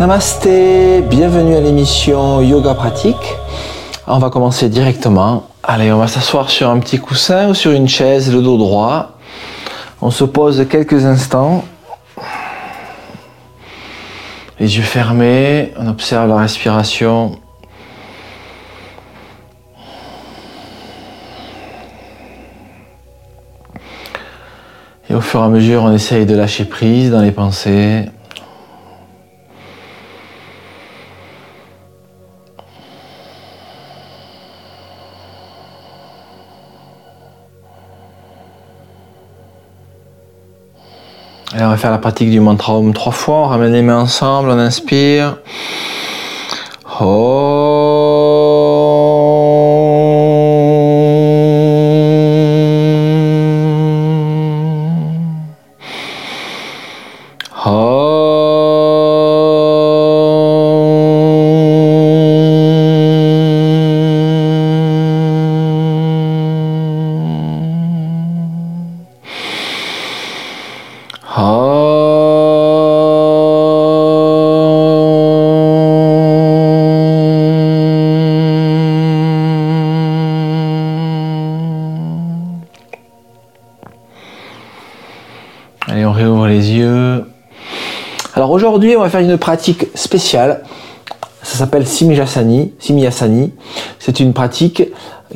Namasté, bienvenue à l'émission Yoga Pratique. On va commencer directement. Allez, on va s'asseoir sur un petit coussin ou sur une chaise, le dos droit. On se pose quelques instants. Les yeux fermés, on observe la respiration. Et au fur et à mesure, on essaye de lâcher prise dans les pensées. Allez, on va faire la pratique du mantra Om trois fois. On ramène les mains ensemble, on inspire. Les yeux. Alors aujourd'hui, on va faire une pratique spéciale. Ça s'appelle. Simiyasani. C'est une pratique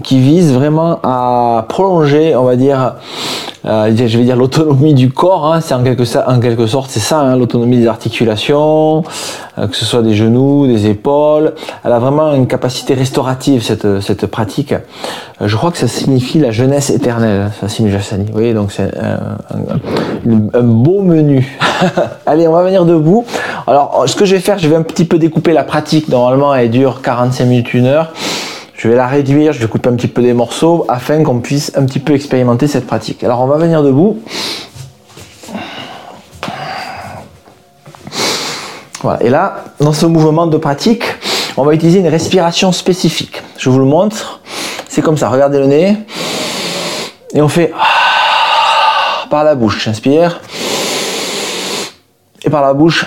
qui vise vraiment à prolonger, on va dire, euh, je vais dire l'autonomie du corps. Hein. c'est en quelque, sorte, c'est ça, hein, l'autonomie des articulations, euh, que ce soit des genoux, des épaules. Elle a vraiment une capacité restaurative cette cette pratique. Euh, je crois que ça signifie la jeunesse éternelle, ça Simijasani. Vous voyez, donc c'est un, un, beau menu. Allez, on va venir debout. Alors, ce que je vais faire, je vais un petit peu découper la pratique. Normalement, elle dure 45 minutes, une heure. Je vais la réduire, je vais couper un petit peu des morceaux afin qu'on puisse un petit peu expérimenter cette pratique. Alors on va venir debout. Voilà. Et là, dans ce mouvement de pratique, on va utiliser une respiration spécifique. Je vous le montre. C'est comme ça. Regardez le nez. Et on fait par la bouche. J'inspire. Et par la bouche.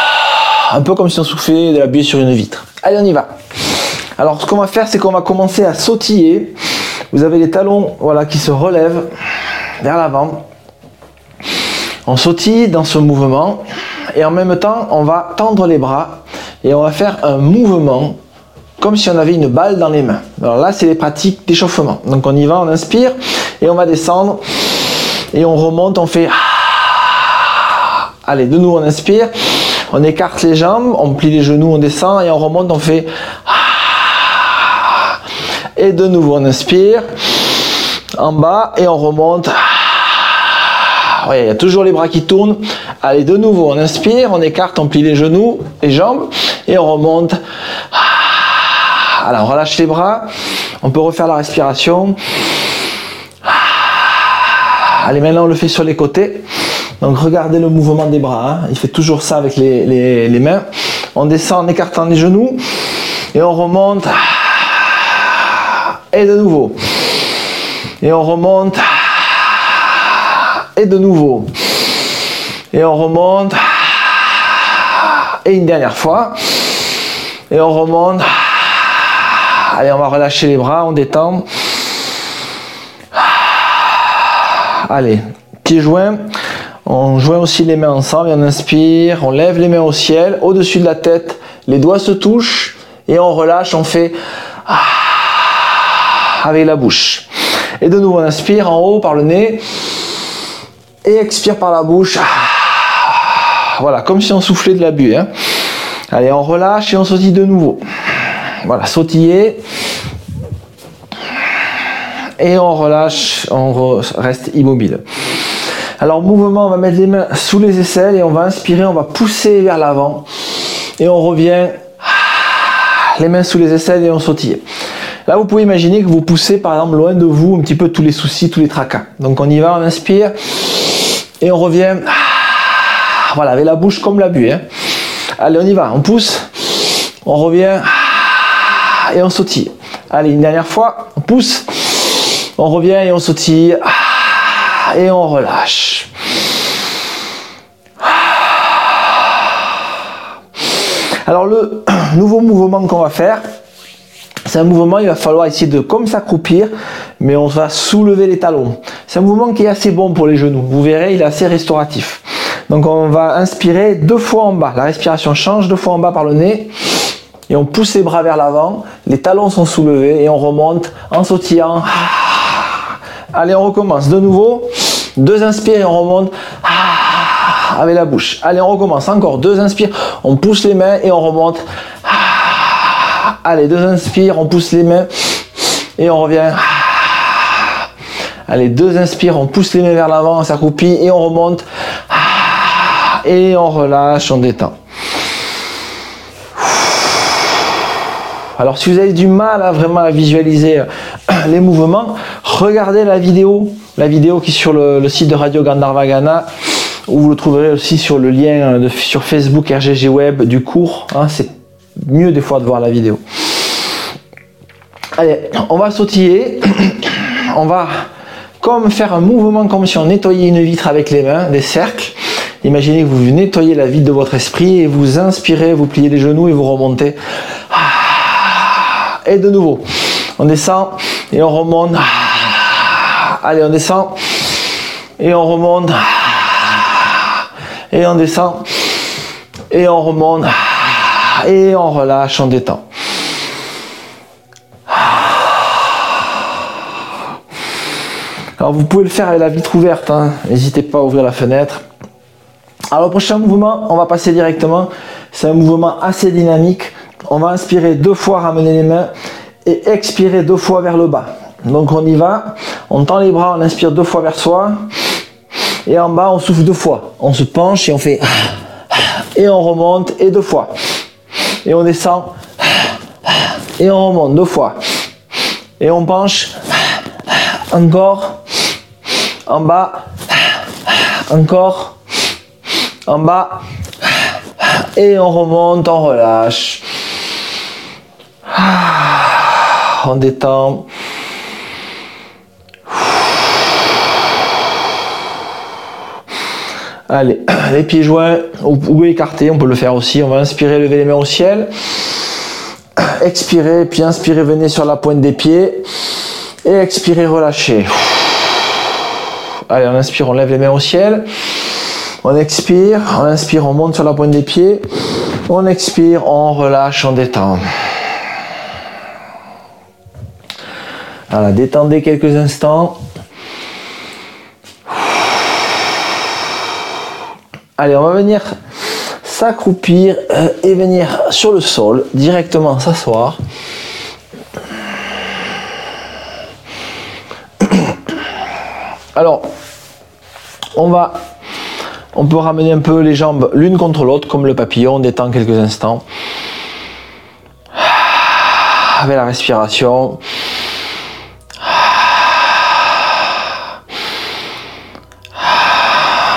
Un peu comme si on soufflait de la buée sur une vitre. Allez, on y va. Alors ce qu'on va faire, c'est qu'on va commencer à sautiller. Vous avez les talons voilà, qui se relèvent vers l'avant. On sautille dans ce mouvement et en même temps, on va tendre les bras et on va faire un mouvement comme si on avait une balle dans les mains. Alors là, c'est les pratiques d'échauffement. Donc on y va, on inspire et on va descendre et on remonte, on fait Allez, de nouveau on inspire, on écarte les jambes, on plie les genoux, on descend et on remonte, on fait de nouveau, on inspire. En bas et on remonte. Il y a toujours les bras qui tournent. Allez, de nouveau, on inspire, on écarte, on plie les genoux, les jambes et on remonte. Alors, on relâche les bras. On peut refaire la respiration. Allez, maintenant on le fait sur les côtés. Donc regardez le mouvement des bras. Hein. Il fait toujours ça avec les mains. On descend en écartant les genoux et on remonte et de nouveau. Et on remonte. Et de nouveau. Et on remonte. Et une dernière fois. Et on remonte. Allez, on va relâcher les bras, on détend. Allez, pieds joints. On joint aussi les mains ensemble et on inspire. On lève les mains au ciel, au-dessus de la tête. Les doigts se touchent et on relâche. On fait avec la bouche. Et de nouveau, on inspire en haut par le nez et expire par la bouche. Voilà, comme si on soufflait de la buée. Hein. Allez, on relâche et on sautille de nouveau. Voilà, sautiller. Et on relâche, on reste immobile. Alors, mouvement, on va mettre les mains sous les aisselles et on va inspirer, on va pousser vers l'avant. Et on revient, les mains sous les aisselles et on sautille. Là, vous pouvez imaginer que vous poussez par exemple loin de vous un petit peu tous les soucis, tous les tracas. Donc on y va, on inspire et on revient. Voilà, avec la bouche comme la buée. Hein. Allez, on y va, on pousse, on revient et on sautille. Allez, une dernière fois, on pousse, on revient et on sautille et on relâche. le nouveau mouvement qu'on va faire, c'est un mouvement, il va falloir essayer de comme s'accroupir, mais on va soulever les talons. C'est un mouvement qui est assez bon pour les genoux. Vous verrez, il est assez restauratif. Donc on va inspirer deux fois en bas. La respiration change deux fois en bas par le nez. Et on pousse les bras vers l'avant. Les talons sont soulevés et on remonte en sautillant. Allez, on recommence de nouveau. Deux inspires et on remonte avec la bouche. Allez, on recommence encore. Deux inspires, on pousse les mains et on remonte. Allez, deux inspires, on pousse les mains et on revient. Allez, deux inspires, on pousse les mains vers l'avant, on s'accroupit et on remonte. Et on relâche, on détend. Alors si vous avez du mal à vraiment visualiser les mouvements, regardez la vidéo, la vidéo qui est sur le, site de Radio Gandharvagana, où vous le trouverez aussi sur le lien sur Facebook RGG Web du cours. Hein, c'est mieux des fois de voir la vidéo. Allez, on va sautiller. On va comme faire un mouvement comme si on nettoyait une vitre avec les mains, des cercles. Imaginez que vous nettoyez la vitre de votre esprit et vous inspirez, vous pliez les genoux et vous remontez. Et de nouveau, on descend et on remonte. Allez, on descend et on remonte. Et on descend et on remonte. Et on relâche, on détend. Alors vous pouvez le faire avec la vitre ouverte, hein. n'hésitez pas à ouvrir la fenêtre. Alors le prochain mouvement, on va passer directement. C'est un mouvement assez dynamique. On va inspirer deux fois, ramener les mains et expirer deux fois vers le bas. Donc on y va, on tend les bras, on inspire deux fois vers soi. Et en bas, on souffle deux fois. On se penche et on fait et on remonte et deux fois. Et on descend et on remonte deux fois. Et on penche encore en bas encore en bas et on remonte, on relâche. On détend. Allez, les pieds joints ou écartés, on peut le faire aussi. On va inspirer, lever les mains au ciel. Expirer, puis inspirer, venez sur la pointe des pieds. Et expirer, relâcher. Allez, on inspire, on lève les mains au ciel. On expire, on inspire, on monte sur la pointe des pieds. On expire, on relâche, on détend. Voilà, détendez quelques instants. Allez, on va venir s'accroupir euh, et venir sur le sol, directement s'asseoir. Alors, on va on peut ramener un peu les jambes l'une contre l'autre comme le papillon, on détend quelques instants. Avec la respiration.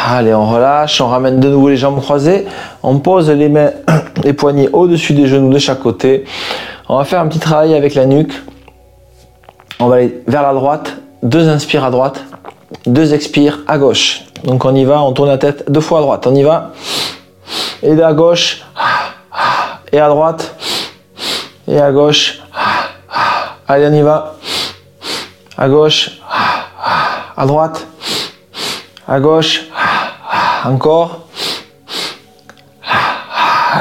Allez, on relâche, on ramène de nouveau les jambes croisées. On pose les mains, les poignets au-dessus des genoux de chaque côté. On va faire un petit travail avec la nuque. On va aller vers la droite, deux inspires à droite, deux expires à gauche. Donc on y va, on tourne la tête deux fois à droite. On y va. Et à gauche. Et à droite. Et à gauche. Allez, on y va. À gauche. À droite. À gauche. Encore.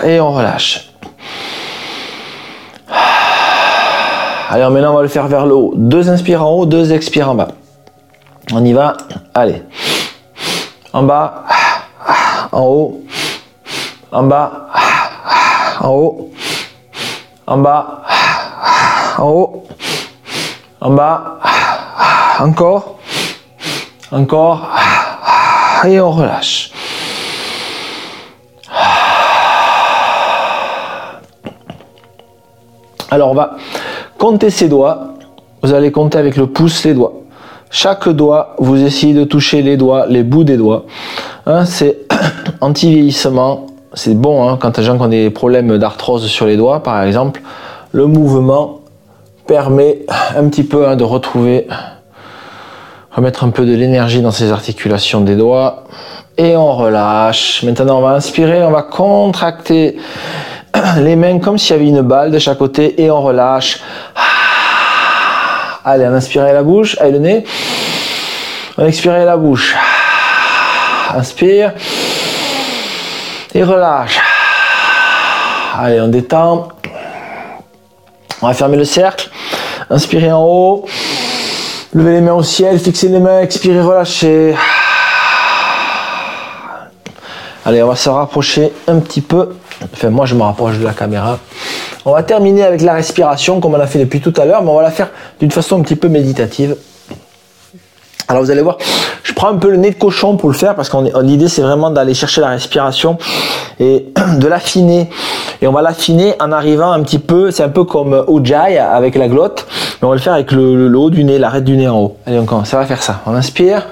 Et on relâche. Allez, maintenant on va le faire vers le haut. Deux inspires en haut, deux expires en bas. On y va. Allez. En bas, en haut, en bas, en haut, en bas, en haut, en bas, encore, encore, et on relâche. Alors on va compter ses doigts. Vous allez compter avec le pouce les doigts. Chaque doigt, vous essayez de toucher les doigts, les bouts des doigts. Hein, c'est anti-vieillissement. C'est bon hein, quand les gens ont des problèmes d'arthrose sur les doigts, par exemple. Le mouvement permet un petit peu hein, de retrouver, remettre un peu de l'énergie dans ces articulations des doigts. Et on relâche. Maintenant, on va inspirer, on va contracter les mains comme s'il y avait une balle de chaque côté et on relâche. Allez, on inspire la bouche, allez le nez. On expire la bouche. Inspire. Et relâche. Allez, on détend. On va fermer le cercle. Inspirez en haut. Levez les mains au ciel, fixez les mains, expirez, relâchez. Allez, on va se rapprocher un petit peu. Enfin, moi, je me rapproche de la caméra. On va terminer avec la respiration, comme on l'a fait depuis tout à l'heure, mais on va la faire d'une façon un petit peu méditative. Alors vous allez voir, je prends un peu le nez de cochon pour le faire parce qu'on l'idée c'est vraiment d'aller chercher la respiration et de l'affiner. Et on va l'affiner en arrivant un petit peu, c'est un peu comme Ujjayi avec la glotte, mais on va le faire avec le, haut du nez, l'arrêt du nez en haut. Allez, on ça va faire ça. On inspire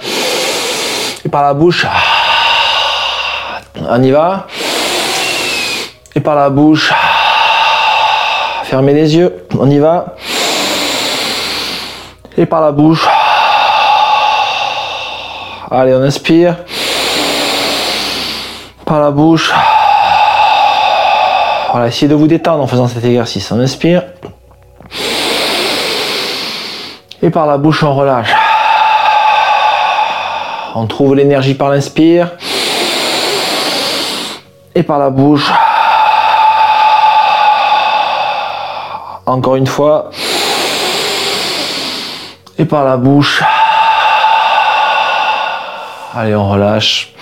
et par la bouche, on y va. Et par la bouche, fermez les yeux, on y va. Et par la bouche, Allez, on inspire. Par la bouche. Voilà, essayez de vous détendre en faisant cet exercice. On inspire. Et par la bouche, on relâche. On trouve l'énergie par l'inspire. Et par la bouche. Encore une fois. Et par la bouche. Allez, on relâche.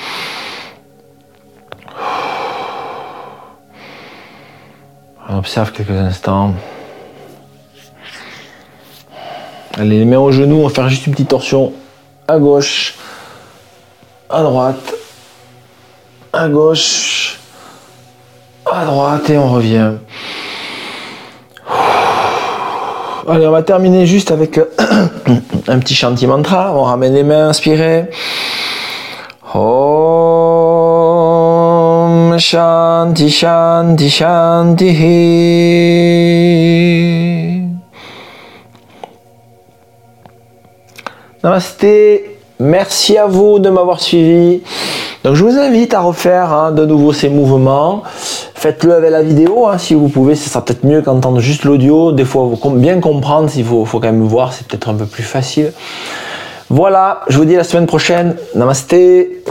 On observe quelques instants. Allez, les mains aux genoux, on va faire juste une petite torsion à gauche, à droite, à gauche, à droite et on revient. Allez, on va terminer juste avec un petit chantier mantra. On ramène les mains inspirées. Om Shanti Shanti Shanti. Namasté, merci à vous de m'avoir suivi. Donc je vous invite à refaire hein, de nouveau ces mouvements. Faites-le avec la vidéo hein, si vous pouvez, ce sera peut-être mieux qu'entendre juste l'audio. Des fois, bien comprendre, s'il faut, faut quand même voir, c'est peut-être un peu plus facile. Voilà, je vous dis à la semaine prochaine. Namasté.